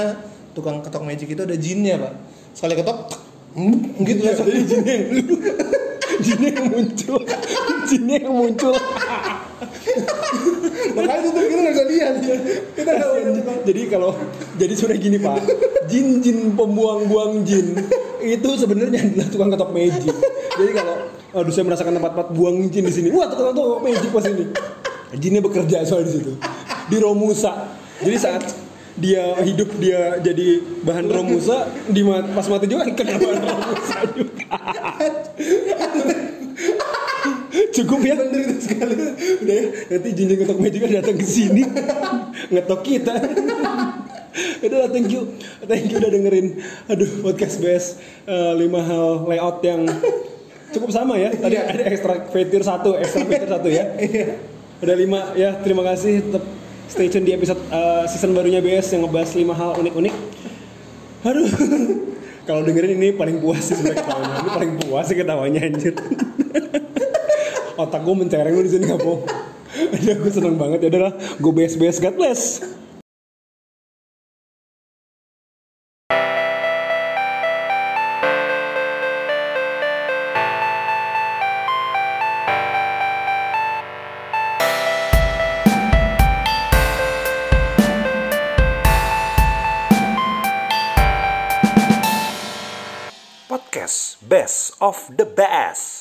tukang ketok magic itu ada jinnya, Pak. Sekali ketok, hmm, gitu langsung. jadi jinnya jinnya yang muncul jinnya yang muncul Makanya tutup kita nggak bisa lihat. Kita nggak jadi kalau jadi sudah gini pak. Jin jin pembuang-buang jin itu sebenarnya adalah tukang ketok magic. Jadi kalau aduh saya merasakan tempat-tempat buang jin di sini. Wah tukang ketok magic pas ini. Jinnya bekerja soal di situ. Di Romusa. Jadi saat dia hidup dia jadi bahan Romusa di ma- pas mati juga kena bahan Romusa juga cukup ya Menderita sekali. udah ya nanti jinjing magic kan datang ke sini. Ngetok kita. Udah thank you. Thank you udah dengerin. Aduh podcast best eh, lima hal layout yang cukup sama ya. Tadi Iya. ada ekstra fitur satu ekstra fitur satu ya. Udah lima ya terima kasih. Tetap stay tune di episode eh, season barunya BS yang ngebahas lima hal unik-unik. Aduh. Kalau dengerin ini paling puas sih sebenarnya ketawanya ini paling puas sih ketawanya anjir otak gue mencereng lu di sini nggak bohong gue seneng banget. Ya udahlah gue bes bes God bless. Podcast Best of the Best.